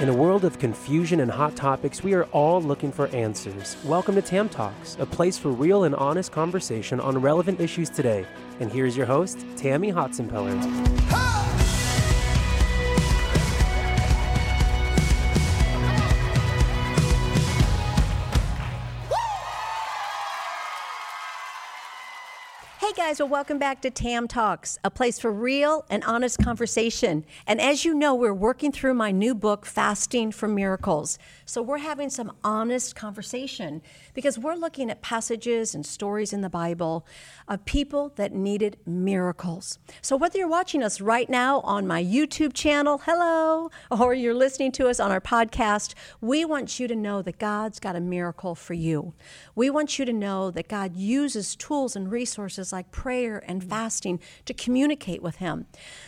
In a world of confusion and hot topics, we are all looking for answers. Welcome to Tam Talks, a place for real and honest conversation on relevant issues today. And here's your host, Tammy Hotsenpiller. Guys. Well, welcome back to Tam Talks, a place for real and honest conversation. And as you know, we're working through my new book, Fasting for Miracles. So we're having some honest conversation because we're looking at passages and stories in the Bible of people that needed miracles. So whether you're watching us right now on my YouTube channel, hello, or you're listening to us on our podcast, we want you to know that God's got a miracle for you. We want you to know that God uses tools and resources like prayer and fasting to communicate with Him.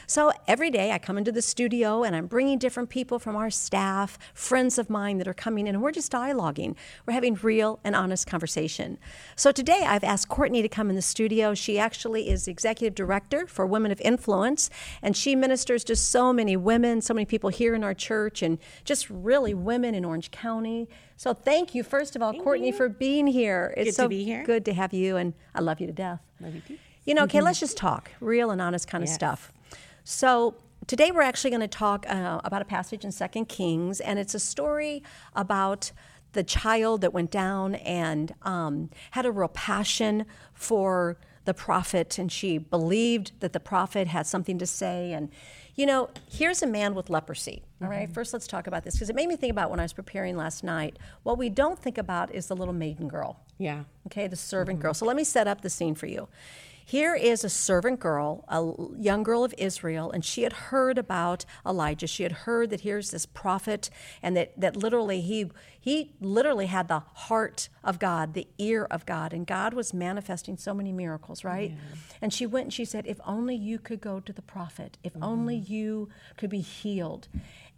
So every day I come into the studio and I'm bringing different people from our staff, friends of mine that are coming in, and we're just dialoguing. We're having real and honest conversation. So today I've asked Courtney to come in the studio. She actually is executive director for Women of Influence, and she ministers to so many women, so many people here in our church, and just really women in Orange County. So thank you, first of all, thank Courtney, you. for being here. It's good so to be here. good to have you, and I love you to death. Love you too. You know, okay, let's just talk real and honest kind of stuff. So today we're actually going to talk uh, about a passage in Second Kings, and it's a story about the child that went down and um, had a real passion for the prophet, and she believed that the prophet had something to say. And you know, here's a man with leprosy. All right, mm-hmm. first let's talk about this because it made me think about when I was preparing last night. What we don't think about is the little maiden girl. Yeah. Okay, the servant mm-hmm. girl. So let me set up the scene for you. Here is a servant girl, a young girl of Israel, and she had heard about Elijah. She had heard that here's this prophet, and that, that literally he he literally had the heart of God, the ear of God, and God was manifesting so many miracles, right? And she went and she said, "If only you could go to the prophet. If only mm-hmm. you could be healed."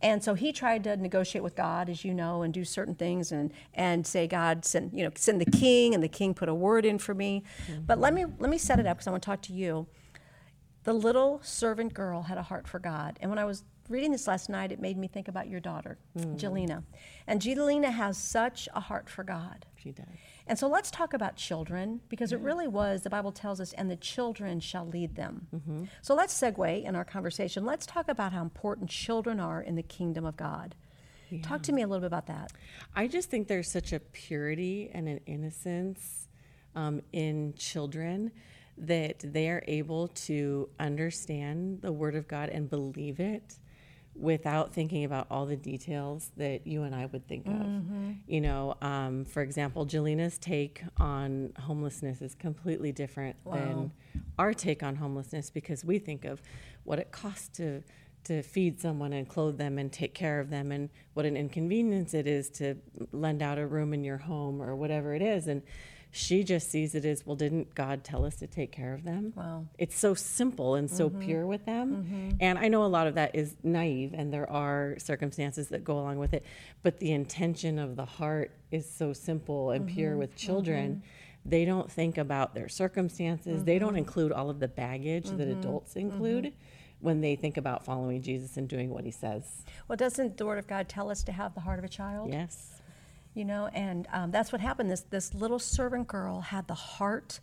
And so he tried to negotiate with God, as you know, and do certain things and and say, God, send you know, send the king, and the king put a word in for me. Mm-hmm. But let me let me set it up because I want to talk to you. The little servant girl had a heart for God, and when I was reading this last night, it made me think about your daughter, mm. Jelena. And Jelena has such a heart for God. She does. And so let's talk about children because it really was, the Bible tells us, and the children shall lead them. So let's segue in our conversation. Let's talk about how important children are in the kingdom of God. Talk to me a little bit about that. I just think there's such a purity and an innocence um, in children that they are able to understand the Word of God and believe it without thinking about all the details that you and I would think of. You know, um, for example, Jelena's take on homelessness is completely different than our take on homelessness because we think of what it costs to to feed someone and clothe them and take care of them and what an inconvenience it is to lend out a room in your home or whatever it is. And she just sees it as well didn't god tell us to take care of them? Wow. it's so simple and so mm-hmm. pure with them. Mm-hmm. And i know a lot of that is naive and there are circumstances that go along with it but the intention of the heart is so simple and pure mm-hmm. with children. They don't think about their circumstances. They don't include all of the baggage that adults include when they think about following jesus and doing what he says. Well, doesn't the Word of God tell us to have the heart of a child? yes You know, and um, that's what happened. This this little servant girl had the heart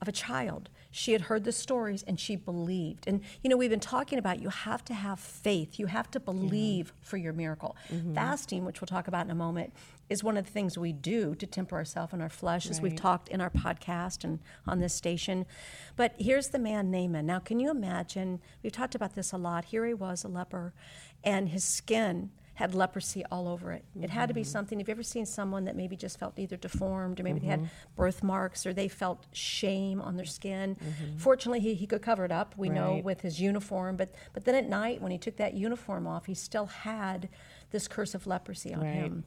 of a child. She had heard the stories and she believed. And you know, we've been talking about you have to have faith. You have to believe for your miracle. Fasting, which we'll talk about in a moment, is one of the things we do to temper ourselves and our flesh, as we've talked in our podcast and on this station. But here's the man Naaman. Now, can you imagine? We've talked about this a lot. Here he was, a leper, and his skin had leprosy all over it. It had to be mm-hmm. something. Have you ever seen someone that maybe just felt either deformed or maybe they had mm-hmm. birthmarks or they felt shame on their skin? Mm-hmm. Fortunately, he, he could cover it up, we know, with his uniform. But, but then at night, when he took that uniform off, he still had this curse of leprosy on Right. him.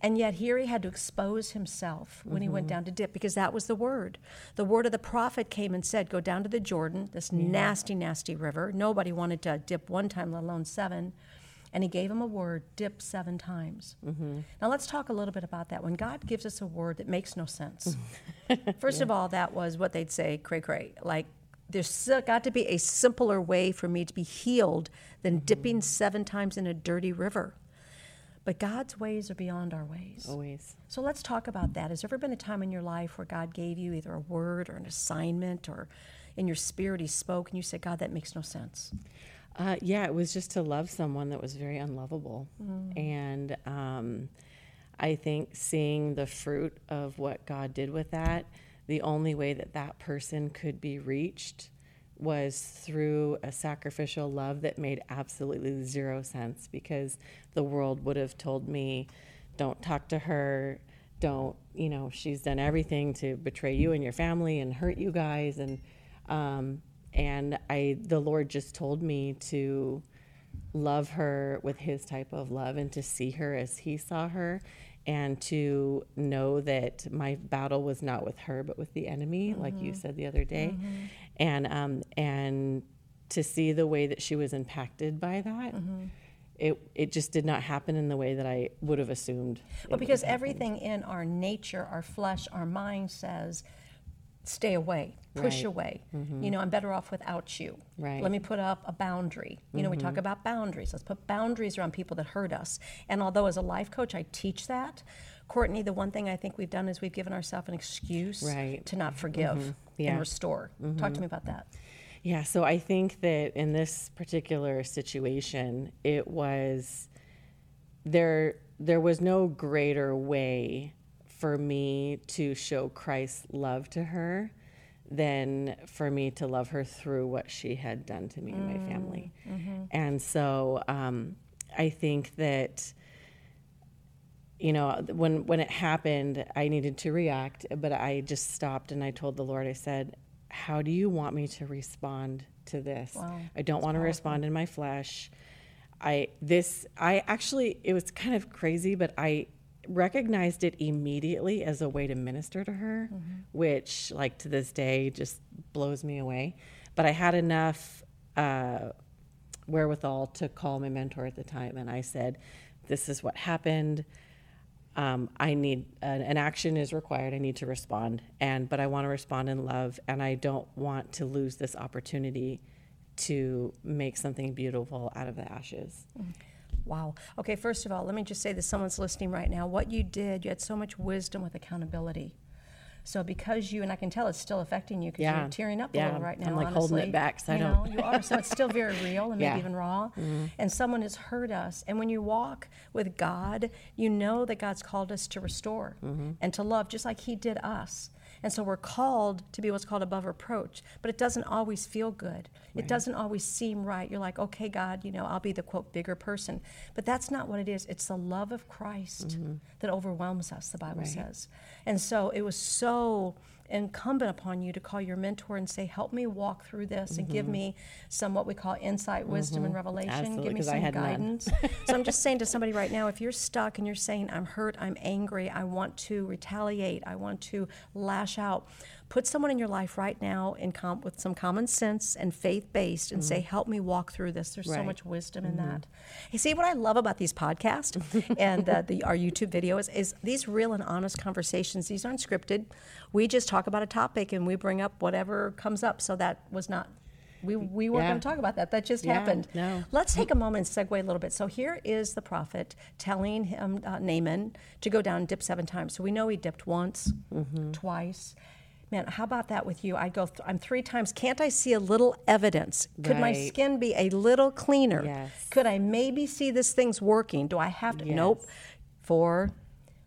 And yet here he had to expose himself when he went down to dip because that was the word. The word of the prophet came and said, Go down to the Jordan, this nasty, nasty river. Nobody wanted to dip one time, let alone seven. And he gave him a word, dip seven times. Mm-hmm. Now let's talk a little bit about that. When God gives us a word that makes no sense, first of all, that was what they'd say, cray cray. Like, there's got to be a simpler way for me to be healed than mm-hmm. dipping seven times in a dirty river. But God's ways are beyond our ways. Always. So let's talk about that. Has there ever been a time in your life where God gave you either a word or an assignment or in your spirit He spoke and you said, God, that makes no sense? Uh, yeah, it was just to love someone that was very unlovable. Mm. And um, I think seeing the fruit of what God did with that, the only way that that person could be reached was through a sacrificial love that made absolutely zero sense because the world would have told me, don't talk to her, don't, you know, she's done everything to betray you and your family and hurt you guys. And, um, and I, the Lord just told me to love her with his type of love and to see her as he saw her and to know that my battle was not with her but with the enemy mm-hmm. like you said the other day mm-hmm. and um and to see the way that she was impacted by that mm-hmm. it it just did not happen in the way that I would have assumed. Well, because everything in our nature, our flesh, our mind says stay away, push Right. away. Mm-hmm. You know, I'm better off without you. Right. Let me put up a boundary. You know, we Mm-hmm. talk about boundaries. Let's put boundaries around people that hurt us. And although as a life coach I teach that, Courtney, the one thing I think we've done is we've given ourselves an excuse Right. to not forgive Mm-hmm. and restore. Talk to me about that. Yeah, so I think that in this particular situation, it was there there was no greater way for me to show Christ's love to her than for me to love her through what she had done to me and my family. And so um, I think that you know when when it happened i needed to react but i just stopped and i told the lord i said how do you want me to respond to this? Wow, i don't want to respond in my flesh. I this i actually it was kind of crazy but i recognized it immediately as a way to minister to her which like to this day just blows me away but i had enough uh, wherewithal to call my mentor at the time and i said this is what happened um, I need an, an action is required. I need to respond, and but I want to respond in love, and I don't want to lose this opportunity to make something beautiful out of the ashes. Wow. Okay, first of all, let me just say that someone's listening right now. What you did, you had so much wisdom with accountability. So because you and I can tell it's still affecting you because Yeah. you're tearing up a Yeah. little right now. I'm, like, holding it honestly. back I you don't- know, you are. So it's still very real and maybe Yeah. Mm-hmm. even raw. And someone has hurt us. And when you walk with God, you know that God's called us to restore Mm-hmm. and to love, just like He did us. And so we're called to be what's called above reproach, but it doesn't always feel good. It doesn't always seem right. You're like, okay, God, you know, I'll be the quote bigger person. But that's not what it is. It's the love of Christ Mm-hmm. that overwhelms us, the Bible says. And so it was so incumbent upon you to call your mentor and say, help me walk through this and give me some what we call insight, wisdom, and revelation. Mm-hmm. Absolutely, give me some guidance. so I'm just saying to somebody right now, if you're stuck and you're saying, I'm hurt, I'm angry, I want to retaliate, I want to lash out, put someone in your life right now in com- with some common sense and faith based and say, help me walk through this. There's so much wisdom in that. You see, what I love about these podcasts and uh, the, our YouTube videos is these real and honest conversations. These aren't scripted. We just talk about a topic and we bring up whatever comes up. So that was not. We, we weren't Yeah. going to talk about that. That just Yeah, happened. no. Let's take a moment and segue a little bit. So here is the prophet telling him uh, Naaman to go down and dip seven times. So we know he dipped once, Mm-hmm. twice. Man, how about that with you? I go. Th- I'm three times. Can't I see a little evidence? Could my skin be a little cleaner? Yes. Could I maybe see this thing's working? Do I have to? Nope. Yes. Four,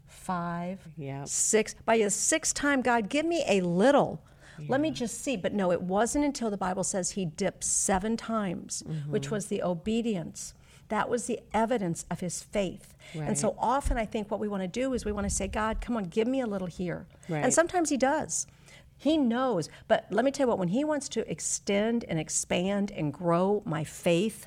five, Yep. six. By the sixth time, God, give me a little. Let me just see. But no, it wasn't until the Bible says he dipped seven times, which Mm-hmm. was the obedience. That was the evidence of his faith. And so often I think what we want to do is we want to say, God, come on, give me a little here. And sometimes he does. He knows. But let me tell you what, when he wants to extend and expand and grow my faith,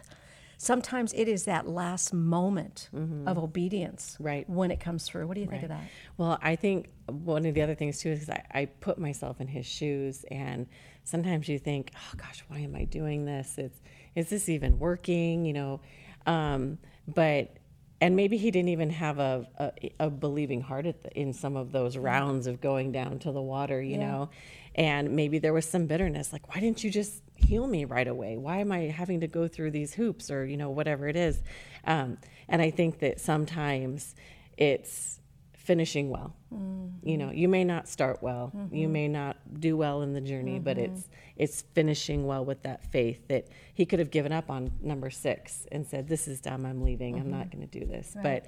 sometimes it is that last moment of obedience Mm-hmm. Right. when it comes through. What do you think of that? Well, I think one of the other things too is I, I put myself in his shoes, and sometimes you think, "Oh gosh, why am I doing this? It's is this even working?" You know, um, but and maybe he didn't even have a a, a believing heart at the, in some of those rounds of going down to the water, you Yeah. know, and maybe there was some bitterness, like, "Why didn't you just heal me right away? Why am I having to go through these hoops or, you know, whatever it is? Um, and I think that sometimes it's finishing well. Mm-hmm. You know, you may not start well, mm-hmm. you may not do well in the journey, mm-hmm. but it's it's finishing well with that faith that he could have given up on number six and said, "This is dumb. I'm leaving. I'm not mm-hmm. going to do this." Right. But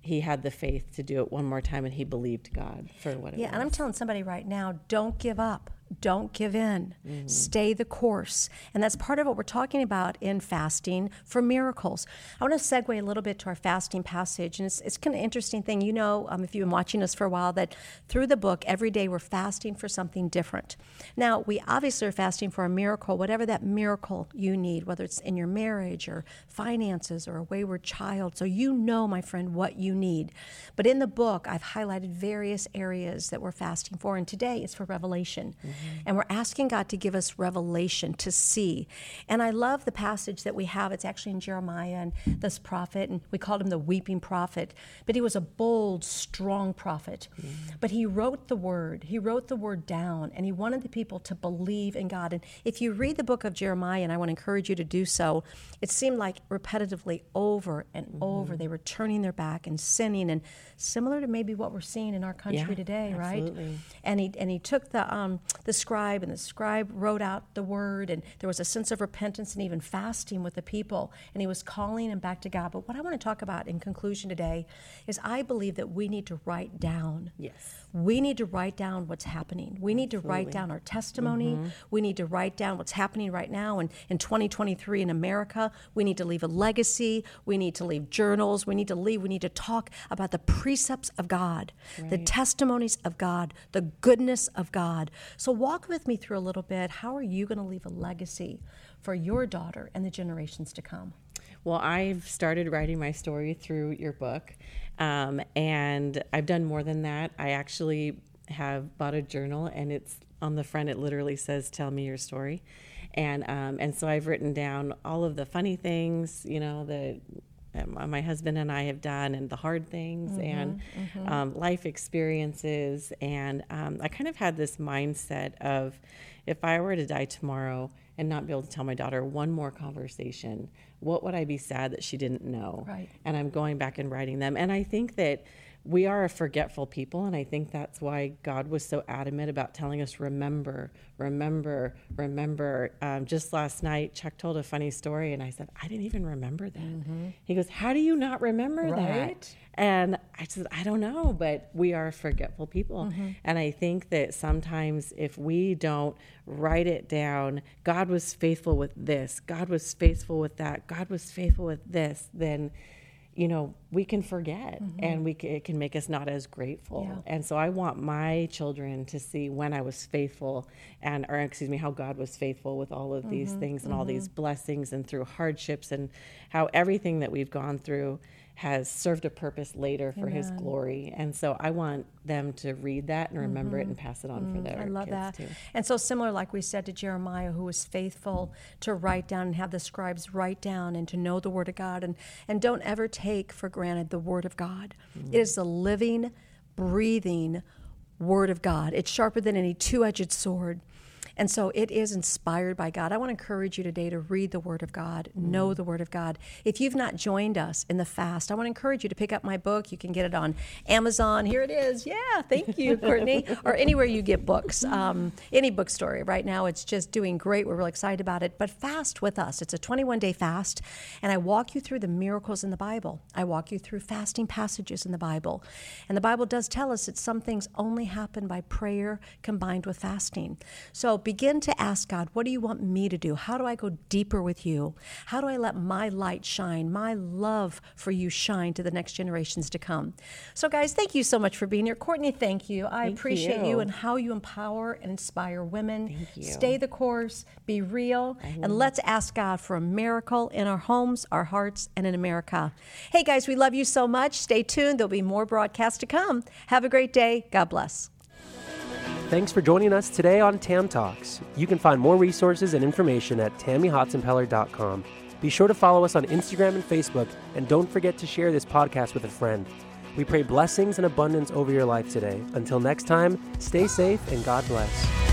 he had the faith to do it one more time, and he believed God for what it yeah, was. and I'm telling somebody right now, don't give up. Don't give in. Mm-hmm. Stay the course. And that's part of what we're talking about in fasting for miracles. I want to segue a little bit to our fasting passage. And it's, it's kind of interesting thing. You know, um, if you've been watching us for a while, that through the book, every day we're fasting for something different. Now, we obviously are fasting for a miracle, whatever that miracle you need, whether it's in your marriage or finances or a wayward child. So you know, my friend, what you need. But in the book, I've highlighted various areas that we're fasting for. And today it's for revelation. Mm-hmm. And we're asking God to give us revelation to see. And I love the passage that we have. It's actually in Jeremiah and this prophet, and we called him the weeping prophet. But he was a bold, strong prophet. Mm-hmm. But he wrote the word, he wrote the word down, and he wanted the people to believe in God. And if you read the book of Jeremiah, and I want to encourage you to do so, it seemed like repetitively over and mm-hmm. over they were turning their back and sinning, and similar to maybe what we're seeing in our country yeah, today, absolutely. right? And he and he took the um, the scribe, and the scribe wrote out the word, and there was a sense of repentance and even fasting with the people, and he was calling them back to God. But what I want to talk about in conclusion today is I believe that we need to write down. Yes. We need to write down what's happening. We need Absolutely. to write down our testimony. Mm-hmm. We need to write down what's happening right now. And in 2023 in America, we need to leave a legacy. We need to leave journals. We need to leave. We need to talk about the precepts of God, right. the testimonies of God, the goodness of God. So walk with me through a little bit. How are you going to leave a legacy for your daughter and the generations to come? Well, I've started writing my story through your book, um, and I've done more than that. I actually have bought a journal, and it's on the front. It literally says, "Tell me your story," and um, and so I've written down all of the funny things, you know, um, my husband and I have done, and the hard things, mm-hmm, and mm-hmm. Um, life experiences. And um, I kind of had this mindset of if I were to die tomorrow and not be able to tell my daughter one more conversation, what would I be sad that she didn't know? Right. And I'm going back and writing them. And I think that we are a forgetful people, and I think that's why God was so adamant about telling us, remember, remember, remember. Um, just last night, Chuck told a funny story, and I said, I didn't even remember that. Mm-hmm. He goes, How do you not remember right? that? And I said, I don't know, but we are forgetful people. Mm-hmm. And I think that sometimes if we don't write it down, God was faithful with this, God was faithful with that, God was faithful with this, then you know we can forget mm-hmm. and we it can make us not as grateful yeah. and so i want my children to see when i was faithful and or excuse me how god was faithful with all of mm-hmm. these things and mm-hmm. all these blessings and through hardships and how everything that we've gone through has served a purpose later for Amen. his glory. And so I want them to read that and remember mm-hmm. it and pass it on mm-hmm. for their I love that. Too. And so similar like we said to Jeremiah who was faithful to write down and have the scribes write down and to know the word of God and and don't ever take for granted the word of God. Mm-hmm. It is the living breathing word of God. It's sharper than any two-edged sword. And so it is inspired by God. I want to encourage you today to read the Word of God, mm. know the Word of God. If you've not joined us in the fast, I want to encourage you to pick up my book. You can get it on Amazon. Here it is. Yeah, thank you, Courtney. or anywhere you get books, um, any bookstore. Right now, it's just doing great. We're really excited about it. But fast with us. It's a 21 day fast, and I walk you through the miracles in the Bible. I walk you through fasting passages in the Bible. And the Bible does tell us that some things only happen by prayer combined with fasting. So begin to ask God, what do you want me to do? How do I go deeper with you? How do I let my light shine, my love for you shine to the next generations to come? So, guys, thank you so much for being here. Courtney, thank you. I thank appreciate you. you. and how you empower and inspire women. Stay the course, be real, and let's ask God for a miracle in our homes, our hearts, and in America. Hey, guys, we love you so much. Stay tuned. There'll be more broadcasts to come. Have a great day. God bless. Thanks for joining us today on Tam Talks. You can find more resources and information at tammyhotsenpiller.com. Be sure to follow us on Instagram and Facebook, and don't forget to share this podcast with a friend. We pray blessings and abundance over your life today. Until next time, stay safe and God bless.